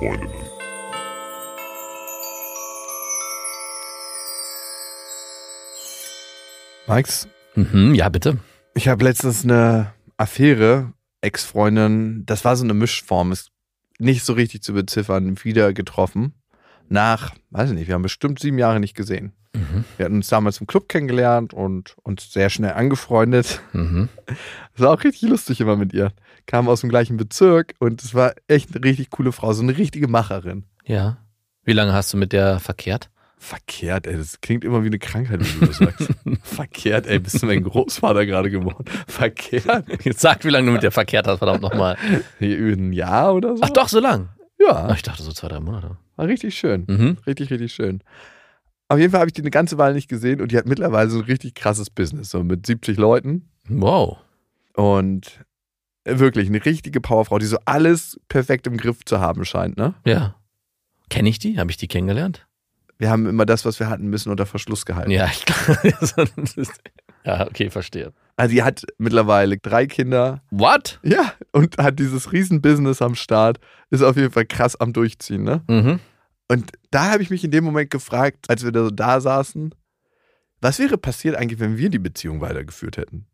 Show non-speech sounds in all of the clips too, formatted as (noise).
Freundinnen. Max, Mhm, ja, bitte. ich habe letztens eine Affäre, Ex-Freundin, das war so eine Mischform, ist nicht so richtig zu beziffern, wieder getroffen. Nach, weiß ich nicht, wir haben bestimmt sieben Jahre nicht gesehen. Mhm. Wir hatten uns damals im Club kennengelernt und uns sehr schnell angefreundet. Mhm. (laughs) Das war auch richtig lustig immer mit ihr. Kam aus dem gleichen Bezirk und es war echt eine richtig coole Frau, so eine richtige Macherin. Ja. Wie lange hast du mit der verkehrt? Verkehrt, ey, das klingt immer wie eine Krankheit, wenn du das sagst. (laughs) Verkehrt, ey, bist du mein Großvater gerade geworden? Verkehrt? Jetzt sag, wie lange du mit der verkehrt hast, verdammt nochmal. Ein Jahr oder so? Ach doch, so lang. Ja, Ach, ich dachte so zwei, drei Monate. war richtig schön. Mhm. Richtig, richtig schön. Auf jeden Fall habe ich die eine ganze Weile nicht gesehen und die hat mittlerweile so ein richtig krasses Business, so mit 70 Leuten. Wow. Und wirklich eine richtige Powerfrau, die so alles perfekt im Griff zu haben scheint, ne? Ja. Kenne ich die? Habe ich die kennengelernt? Wir haben immer das, was wir hatten, müssen unter Verschluss gehalten. Ja, (laughs) ich glaube. ja, okay, verstehe. Also die hat mittlerweile drei Kinder. What? Ja, und hat dieses riesen Business am Start. Ist auf jeden Fall krass am Durchziehen, ne? Mhm. Und da habe ich mich in dem Moment gefragt, als wir da so da saßen, was wäre passiert eigentlich, wenn wir die Beziehung weitergeführt hätten?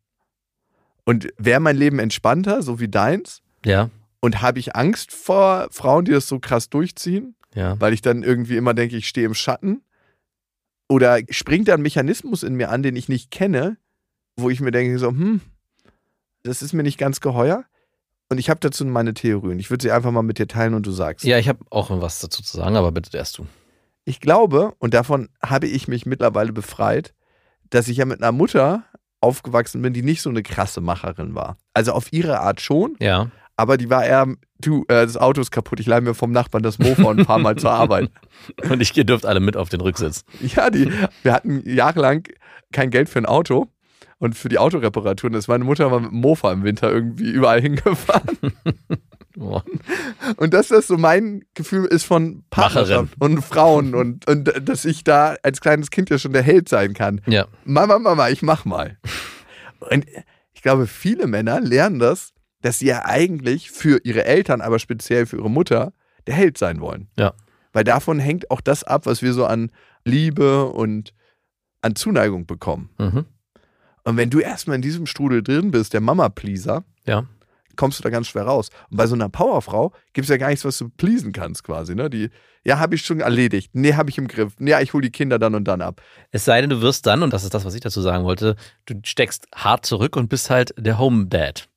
Und wäre mein Leben entspannter, so wie deins? Ja, Und habe ich Angst vor Frauen, die das so krass durchziehen? ja. weil ich dann irgendwie immer denke, ich stehe im Schatten? Oder springt da ein Mechanismus in mir an, den ich nicht kenne, wo ich mir denke, so, hm, das ist mir nicht ganz geheuer? Und ich habe dazu meine Theorien. Ich würde sie einfach mal mit dir teilen und du sagst. Ja, ich habe auch was dazu zu sagen, aber bitte erst du. Ich glaube, und davon habe ich mich mittlerweile befreit, dass ich ja mit einer Mutter aufgewachsen bin, die nicht so eine krasse Macherin war. Also auf ihre Art schon, Ja. aber die war eher, du, äh, das Auto ist kaputt, ich leih mir vom Nachbarn das Mofa und fahr mal zur Arbeit. (laughs) Und ich, ihr dürft alle mit auf den Rücksitz. Ja, die, wir hatten jahrelang kein Geld für ein Auto und für die Autoreparaturen ist meine Mutter mal mit dem Mofa im Winter irgendwie überall hingefahren. (laughs) (laughs) Und dass das so mein Gefühl ist von Partnerschaft und Frauen und, und dass ich da als kleines Kind ja schon der Held sein kann. Ja. Mama, Mama, ich mach mal. (laughs) Und ich glaube, viele Männer lernen das, dass sie ja eigentlich für ihre Eltern, aber speziell für ihre Mutter, der Held sein wollen. Ja. Weil davon hängt auch das ab, was wir so an Liebe und an Zuneigung bekommen. Mhm. Und wenn du erstmal in diesem Strudel drin bist, der Mama-Pleaser, Ja. Kommst du da ganz schwer raus. Und bei so einer Powerfrau gibt es ja gar nichts, was du pleasen kannst quasi. Ne? Die, ja, habe ich schon erledigt. Nee, habe ich im Griff. Nee, ja, ich hole die Kinder dann und dann ab. Es sei denn, du wirst dann, und das ist das, was ich dazu sagen wollte, du steckst hart zurück und bist halt der Home Dad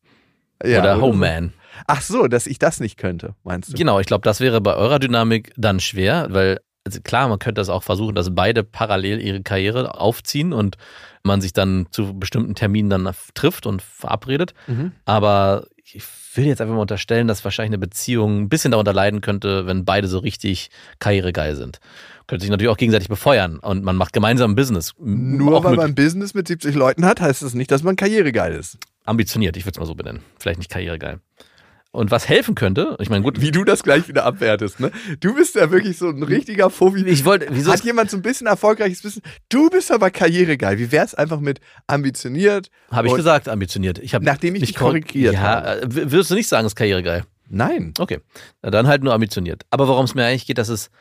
Ja, oder Home Man. Ach so, dass ich das nicht könnte, meinst du? Genau, ich glaube, das wäre bei eurer Dynamik dann schwer, weil also klar, man könnte das auch versuchen, dass beide parallel ihre Karriere aufziehen und man sich dann zu bestimmten Terminen dann trifft und verabredet. Mhm. Aber ich will jetzt einfach mal unterstellen, dass wahrscheinlich eine Beziehung ein bisschen darunter leiden könnte, wenn beide so richtig karrieregeil sind. Könnte sich natürlich auch gegenseitig befeuern und man macht gemeinsam Business. Nur auch weil man ein Business mit 70 Leuten hat, heißt das nicht, dass man karrieregeil ist. ambitioniert, ich würde es mal so benennen. Vielleicht nicht karrieregeil. Und was helfen könnte, ich meine, gut, Wie du das gleich wieder abwertest, ne? Du bist ja wirklich so ein richtiger Fuffi. ich wollte, wieso Hat jemand so ein bisschen erfolgreiches Wissen? Du bist aber karrieregeil. Wie wär's einfach mit ambitioniert? habe ich gesagt, ambitioniert. Ich hab Nachdem ich dich korrigiert ja, habe. äh, Würdest du nicht sagen, ist karrieregeil? Nein. Okay. Dann halt nur ambitioniert. Aber worum es mir eigentlich geht, dass es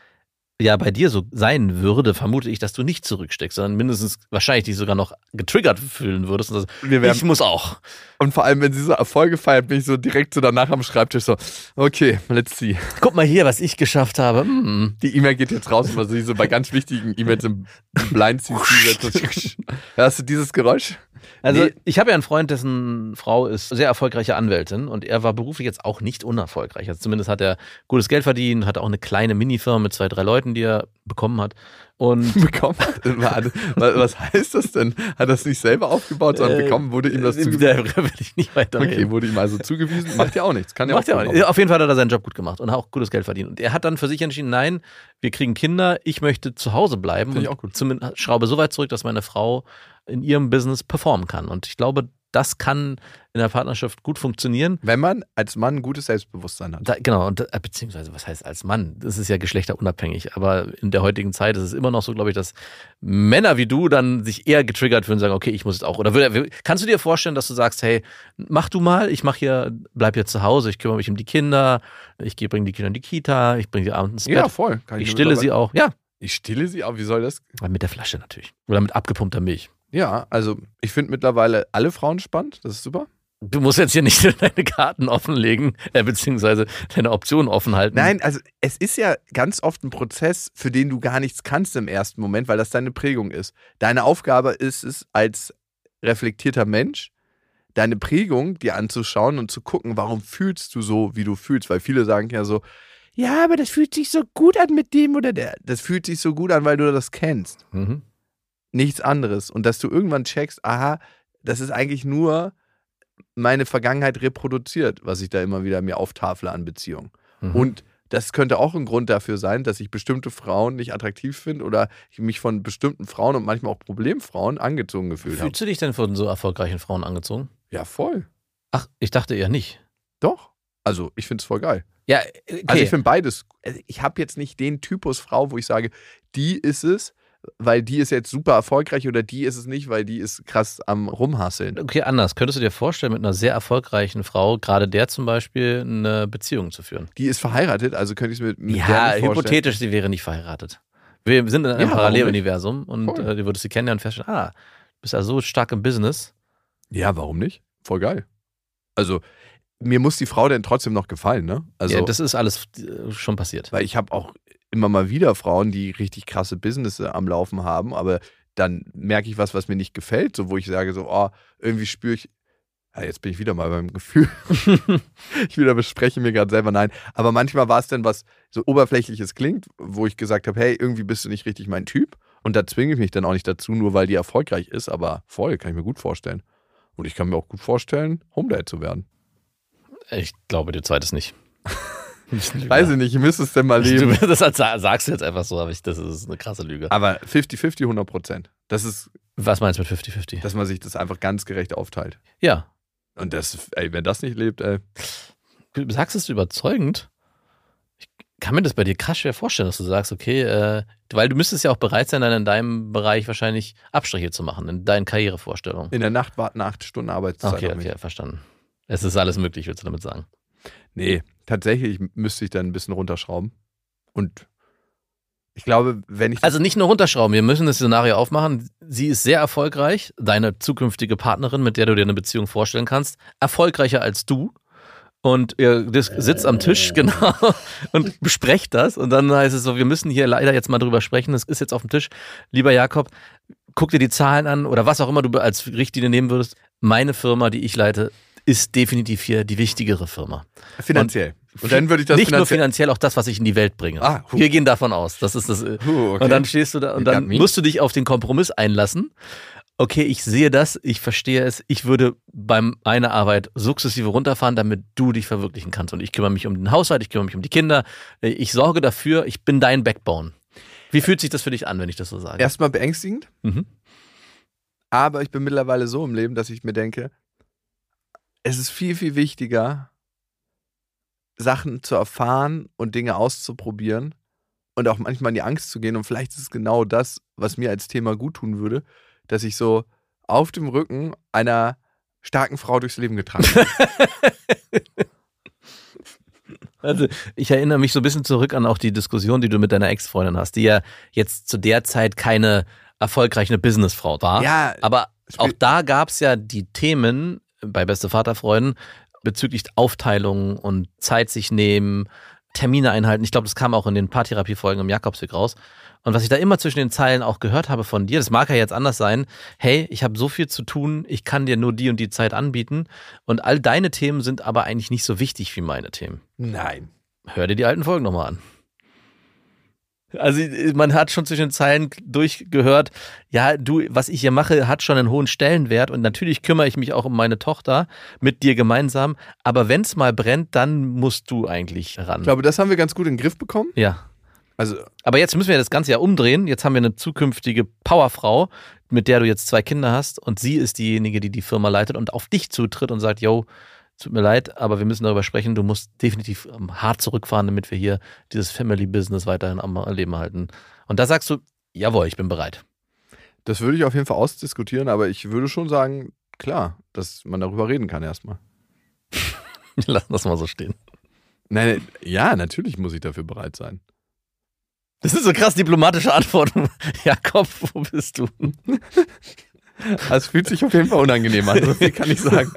ja bei dir so sein würde, vermute ich, dass du nicht zurücksteckst, sondern mindestens wahrscheinlich dich sogar noch getriggert fühlen würdest. Wir werden, ich muss auch. und vor allem, wenn sie so Erfolge feiert, bin ich so direkt so danach am Schreibtisch so, okay, let's see. Guck mal hier, was ich geschafft habe. Hm. Die E-Mail geht jetzt raus, weil sie so bei ganz wichtigen E-Mails im Blind CC. Hörst du dieses Geräusch? Also Nee. ich habe ja einen Freund, dessen Frau ist sehr erfolgreiche Anwältin und er war beruflich jetzt auch nicht unerfolgreich. Also zumindest hat er gutes Geld verdient, hat auch eine kleine Minifirma mit zwei, drei Leuten, die er bekommen hat. Und (laughs) bekommen wa- Was heißt das denn? Hat er es nicht selber aufgebaut, sondern Äh, bekommen? Wurde ihm das äh, zugewiesen? da will ich nicht weiter Okay, wurde ihm also zugewiesen. Macht ja auch nichts. Kann ja Macht ja auch auch gut nicht. Auf jeden Fall hat er seinen Job gut gemacht und hat auch gutes Geld verdient. Und er hat dann für sich entschieden, nein, wir kriegen Kinder, ich möchte zu Hause bleiben Finde ich und auch gut. zumindest schraube so weit zurück, dass meine Frau in ihrem Business performen kann. Und ich glaube, das kann in der Partnerschaft gut funktionieren. Wenn man als Mann ein gutes Selbstbewusstsein hat. Da, genau, und, äh, beziehungsweise, was heißt als Mann? Das ist ja geschlechterunabhängig. Aber in der heutigen Zeit ist es immer noch so, glaube ich, dass Männer wie du dann sich eher getriggert fühlen und sagen, okay, ich muss jetzt auch. Oder will- kannst du dir vorstellen, dass du sagst, hey, mach du mal, ich mach hier, bleib hier zu Hause, ich kümmere mich um die Kinder, ich bringe die Kinder in die Kita, ich bringe die abends ins Bett. Ja, voll. Kann ich nur stille sie auch. Ja, Ich stille sie, aber wie soll das? mit der Flasche natürlich. Oder mit abgepumpter Milch. Ja, also ich finde mittlerweile alle Frauen spannend. Das ist super. Du musst jetzt hier nicht (laughs) deine Karten offenlegen, äh, beziehungsweise deine Optionen offen halten. Nein, also es ist ja ganz oft ein Prozess, für den du gar nichts kannst im ersten Moment, weil das deine Prägung ist. Deine Aufgabe ist es, als reflektierter Mensch, deine Prägung dir anzuschauen und zu gucken, warum fühlst du so, wie du fühlst. Weil viele sagen ja so, ja, aber das fühlt sich so gut an mit dem oder der. Das fühlt sich so gut an, weil du das kennst. Mhm. Nichts anderes. Und dass du irgendwann checkst, aha, das ist eigentlich nur meine Vergangenheit reproduziert, was ich da immer wieder mir auftafle an Beziehungen. Mhm. Und das könnte auch ein Grund dafür sein, dass ich bestimmte Frauen nicht attraktiv finde oder ich mich von bestimmten Frauen und manchmal auch Problemfrauen angezogen gefühlt habe. Fühlst du dich denn von so erfolgreichen Frauen angezogen? Ja, voll. Ach, ich dachte eher nicht. Doch. Also, ich finde es voll geil. Ja, okay. Also, ich finde beides. also, Ich habe jetzt nicht den Typus Frau, wo ich sage, die ist es, weil die ist jetzt super erfolgreich oder die ist es nicht, weil die ist krass am Rumhasseln. okay, anders. Könntest du dir vorstellen, mit einer sehr erfolgreichen Frau, gerade der zum Beispiel, eine Beziehung zu führen? Die ist verheiratet, also könnte ich es mit, mit Ja, hypothetisch, sie wäre nicht verheiratet. Wir sind in einem Ja, Paralleluniversum und äh, du würdest sie kennenlernen und feststellen, ah, du bist ja so stark im Business. Ja, warum nicht? Voll geil. Also, mir muss die Frau denn trotzdem noch gefallen, ne? Also, ja, das ist alles äh, schon passiert. weil ich habe auch immer mal wieder Frauen, die richtig krasse Business am Laufen haben, aber dann merke ich was, was mir nicht gefällt, so wo ich sage so, oh, irgendwie spüre ich, ja, jetzt bin ich wieder mal beim Gefühl. (laughs) ich wieder bespreche mir gerade selber nein, aber manchmal war es dann was so oberflächliches klingt, wo ich gesagt habe, hey, irgendwie bist du nicht richtig mein Typ und da zwinge ich mich dann auch nicht dazu, nur weil die erfolgreich ist, aber voll, kann ich mir gut vorstellen. Und ich kann mir auch gut vorstellen, Homedate zu werden. Ich glaube dir zweites nicht. Weiß ich nicht, ihr müsst es denn mal leben. Du, das sagst du jetzt einfach so, aber ich, das ist eine krasse Lüge. Aber 50-50, 100 Prozent. Das ist, Was meinst du mit 50-50? dass man sich das einfach ganz gerecht aufteilt. Ja. Und das, ey, wer das nicht lebt, ey. Du sagst es überzeugend. Ich kann mir das bei dir krass schwer vorstellen, dass du sagst, okay, äh, weil du müsstest ja auch bereit sein, dann in deinem Bereich wahrscheinlich Abstriche zu machen, in deinen Karrierevorstellungen. In der Nacht warten acht Stunden Arbeitszeit Okay, okay, verstanden. Es ist alles möglich, würdest du damit sagen. Nee, tatsächlich müsste ich dann ein bisschen runterschrauben. Und ich glaube, wenn ich. Also nicht nur runterschrauben, wir müssen das Szenario aufmachen. Sie ist sehr erfolgreich, deine zukünftige Partnerin, mit der du dir eine Beziehung vorstellen kannst, erfolgreicher als du. Und ihr sitzt am Tisch, genau, (laughs) und besprecht das. Und dann heißt es so, wir müssen hier leider jetzt mal drüber sprechen. Es ist jetzt auf dem Tisch. Lieber Jakob, guck dir die Zahlen an oder was auch immer du als Richtlinie nehmen würdest. Meine Firma, die ich leite, ist definitiv hier die wichtigere Firma. finanziell. Und, dann würde ich das Nicht nur finanziell. finanziell, auch das, was ich in die Welt bringe. Ah. Wir gehen davon aus. Das ist das. äh, Puh, okay. Und dann stehst du da und dann musst du dich auf den Kompromiss einlassen. Okay, ich sehe das, ich verstehe es. Ich würde bei meiner Arbeit sukzessive runterfahren, damit du dich verwirklichen kannst. Und ich kümmere mich um den Haushalt, ich kümmere mich um die Kinder. Äh, Ich sorge dafür, ich bin dein Backbone. Wie fühlt sich das für dich an, wenn ich das so sage? Erstmal beängstigend, Mhm. aber ich bin mittlerweile so im Leben, dass ich mir denke, es ist viel, viel wichtiger, Sachen zu erfahren und Dinge auszuprobieren und auch manchmal in die Angst zu gehen. Und vielleicht ist es genau das, was mir als Thema gut tun würde, dass ich so auf dem Rücken einer starken Frau durchs Leben getragen bin. (laughs) Also ich erinnere mich so ein bisschen zurück an auch die Diskussion, die du mit deiner Ex-Freundin hast, die ja jetzt zu der Zeit keine erfolgreiche Businessfrau war. ja, Aber auch da gab es ja die Themen bei Beste Vaterfreuden bezüglich Aufteilung und Zeit sich nehmen, Termine einhalten. Ich glaube, das kam auch in den Paartherapie-Folgen im Jakobsweg raus. Und was ich da immer zwischen den Zeilen auch gehört habe von dir, das mag ja jetzt anders sein, hey, ich habe so viel zu tun, ich kann dir nur die und die Zeit anbieten und all deine Themen sind aber eigentlich nicht so wichtig wie meine Themen. nein. Hör dir die alten Folgen nochmal an. Also man hat schon zwischen den Zeilen durchgehört, ja, du, was ich hier mache, hat schon einen hohen Stellenwert und natürlich kümmere ich mich auch um meine Tochter mit dir gemeinsam, aber wenn es mal brennt, dann musst du eigentlich ran. Ich glaube, das haben wir ganz gut in den Griff bekommen. ja. Also, Aber jetzt müssen wir das Ganze ja umdrehen. Jetzt haben wir eine zukünftige Powerfrau, mit der du jetzt zwei Kinder hast und sie ist diejenige, die die Firma leitet und auf dich zutritt und sagt, yo, tut mir leid, aber wir müssen darüber sprechen, du musst definitiv ähm, hart zurückfahren, damit wir hier dieses Family Business weiterhin am Leben halten. Und da sagst du, jawohl, ich bin bereit. Das würde ich auf jeden Fall ausdiskutieren, aber ich würde schon sagen, klar, dass man darüber reden kann erstmal. (laughs) Lass das mal so stehen. Nein, ja, natürlich muss ich dafür bereit sein. Das ist so krass diplomatische Antwort. (laughs) Jakob, wo bist du? (laughs) Es fühlt sich auf jeden Fall unangenehm an, so viel kann ich sagen.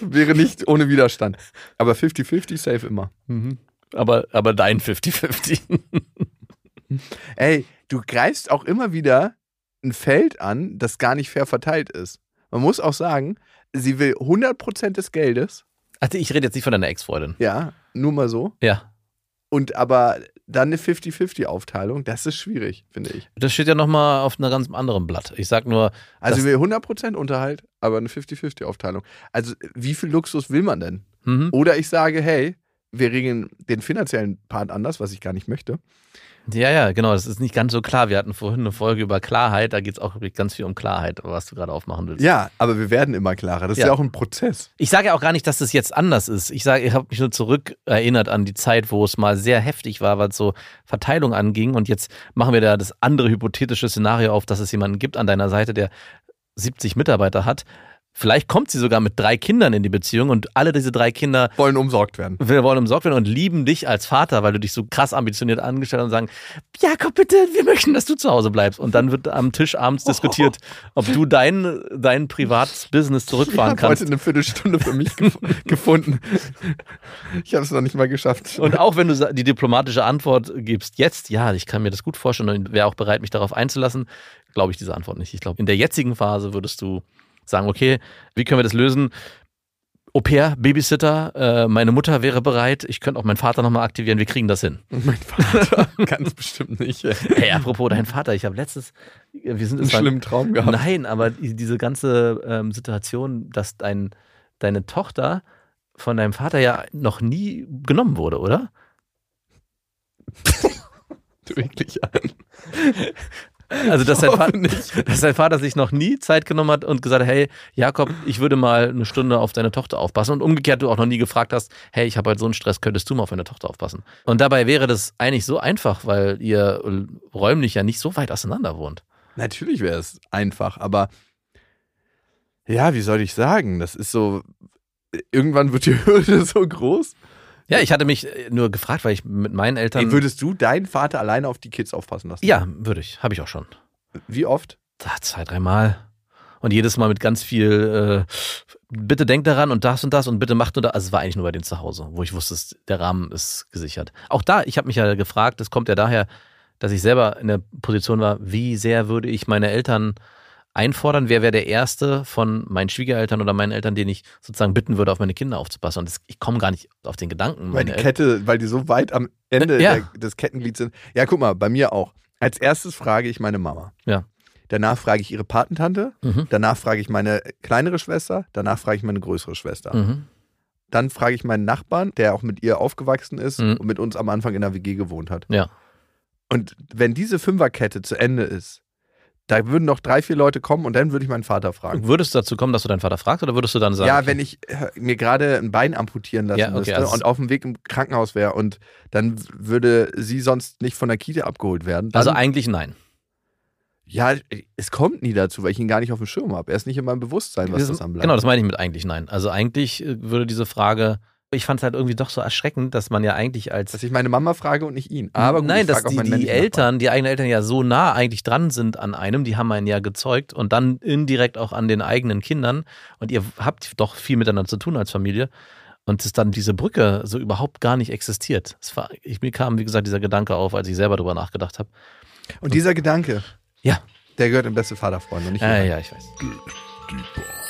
Wäre nicht ohne Widerstand. Aber 50-50 safe immer. Mhm. Aber, aber dein 50-50. Ey, du greifst auch immer wieder ein Feld an, das gar nicht fair verteilt ist. Man muss auch sagen, sie will 100% des Geldes. Also ich rede jetzt nicht von deiner Ex-Freundin. Ja, nur mal so. Ja. Und aber dann eine 50-50-Aufteilung, das ist schwierig, finde ich. Das steht ja nochmal auf einem ganz anderen Blatt. Ich sag nur. Also will 100% Unterhalt, aber eine 50-50-Aufteilung. Also wie viel Luxus will man denn? Mhm. Oder ich sage, hey, wir regeln den finanziellen Part anders, was ich gar nicht möchte. Ja, ja, genau. Das ist nicht ganz so klar. Wir hatten vorhin eine Folge über Klarheit. Da geht es auch wirklich ganz viel um Klarheit, was du gerade aufmachen willst. Ja, aber wir werden immer klarer. Das Ja. ist ja auch ein Prozess. Ich sage ja auch gar nicht, dass das jetzt anders ist. Ich sage, ich habe mich nur zurück erinnert an die Zeit, wo es mal sehr heftig war, was so Verteilung anging. Und jetzt machen wir da das andere hypothetische Szenario auf, dass es jemanden gibt an deiner Seite, der 70 Mitarbeiter hat. Vielleicht kommt sie sogar mit drei Kindern in die Beziehung und alle diese drei Kinder Wollen umsorgt werden. wir wollen umsorgt werden und lieben dich als Vater, weil du dich so krass ambitioniert angestellt hast und sagen, Jakob, bitte, wir möchten, dass du zu Hause bleibst. Und dann wird am Tisch abends diskutiert, (laughs) ob du dein, dein Privatbusiness Ich zurückfahren habe kannst. heute eine Viertelstunde für mich gef (laughs) gefunden. Ich habe es noch nicht mal geschafft. Und auch wenn du die diplomatische Antwort gibst, jetzt, ja, ich kann mir das gut vorstellen und wäre auch bereit, mich darauf einzulassen, glaube ich diese Antwort nicht. Ich glaube, in der jetzigen Phase würdest du sagen, okay, wie können wir das lösen? Au pair, Babysitter, äh, meine Mutter wäre bereit, ich könnte auch meinen Vater nochmal aktivieren, wir kriegen das hin. (laughs) mein Vater (laughs) es bestimmt nicht. Ey. Hey, apropos dein Vater, ich habe letztes, wir sind Einen schlimmen Traum gehabt. Nein, aber die- diese ganze ähm, Situation, dass dein, deine Tochter von deinem Vater ja noch nie genommen wurde, oder? Du (laughs) wirklich an. Also, dass (laughs) dein, hoffe Vater, (laughs) dass dein Vater sich noch nie Zeit genommen hat und gesagt hat, hey, Jakob, ich würde mal eine Stunde auf deine Tochter aufpassen. Und umgekehrt du auch noch nie gefragt hast, hey, ich habe heute so einen Stress, könntest du mal auf deine Tochter aufpassen? Und dabei wäre das eigentlich so einfach, weil ihr räumlich ja nicht so weit auseinander wohnt. Natürlich wäre es einfach, aber ja, wie soll ich sagen? Das ist so. Irgendwann wird die (laughs) Hürde so groß. Ja, ich hatte mich äh, nur gefragt, weil ich mit meinen Eltern. Ey, würdest du deinen Vater alleine auf die Kids aufpassen lassen? ja, würde ich. Habe ich auch schon. Wie oft? Zwei, dreimal. Und jedes Mal mit ganz viel, äh, bitte denkt daran und das und das und bitte macht nur das. Also es war eigentlich nur bei denen zu Hause, wo ich wusste, der Rahmen ist gesichert. Auch da, ich habe mich ja gefragt, das kommt ja daher, dass ich selber in der Position war, wie sehr würde ich meine Eltern einfordern, wer wäre der Erste von meinen Schwiegereltern oder meinen Eltern, den ich sozusagen bitten würde, auf meine Kinder aufzupassen. Und das, ich komme gar nicht auf den Gedanken. Weil die Kette, weil die so weit am Ende Ja. der, des Kettenglieds sind. Ja, guck mal, bei mir auch. Als erstes frage ich meine Mama. Ja. Danach frage ich ihre Patentante. Mhm. Danach frage ich meine kleinere Schwester. Danach frage ich meine größere Schwester. Mhm. Dann frage ich meinen Nachbarn, der auch mit ihr aufgewachsen ist Mhm. und mit uns am Anfang in der WG gewohnt hat. Ja. Und wenn diese Fünferkette zu Ende ist, da würden noch drei, vier Leute kommen und dann würde ich meinen Vater fragen. Würdest du dazu kommen, dass du deinen Vater fragst oder würdest du dann sagen, Ja, wenn ich äh, mir gerade ein Bein amputieren lassen Ja, okay, müsste also- und auf dem Weg im Krankenhaus wäre und dann würde sie sonst nicht von der Kita abgeholt werden. Also eigentlich nein. ja, es kommt nie dazu, weil ich ihn gar nicht auf dem Schirm habe. Er ist nicht in meinem Bewusstsein, was das anbelangt. Genau, das meine ich mit eigentlich nein. Also eigentlich äh, würde diese Frage, ich fand es halt irgendwie doch so erschreckend, dass man ja eigentlich als Dass ich meine Mama frage und nicht ihn. Aber gut, Nein, dass die, die Eltern, die eigenen Eltern ja so nah eigentlich dran sind an einem, die haben einen ja gezeugt und dann indirekt auch an den eigenen Kindern und ihr habt doch viel miteinander zu tun als Familie und dass dann diese Brücke so überhaupt gar nicht existiert. Es war, ich, mir kam, wie gesagt, dieser Gedanke auf, als ich selber drüber nachgedacht habe. Nachbarn. Und dieser Gedanke, Ja. der gehört in beste Vaterfreunde und nicht Ja, mir. ja, ich weiß. Dig Deeper